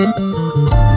Música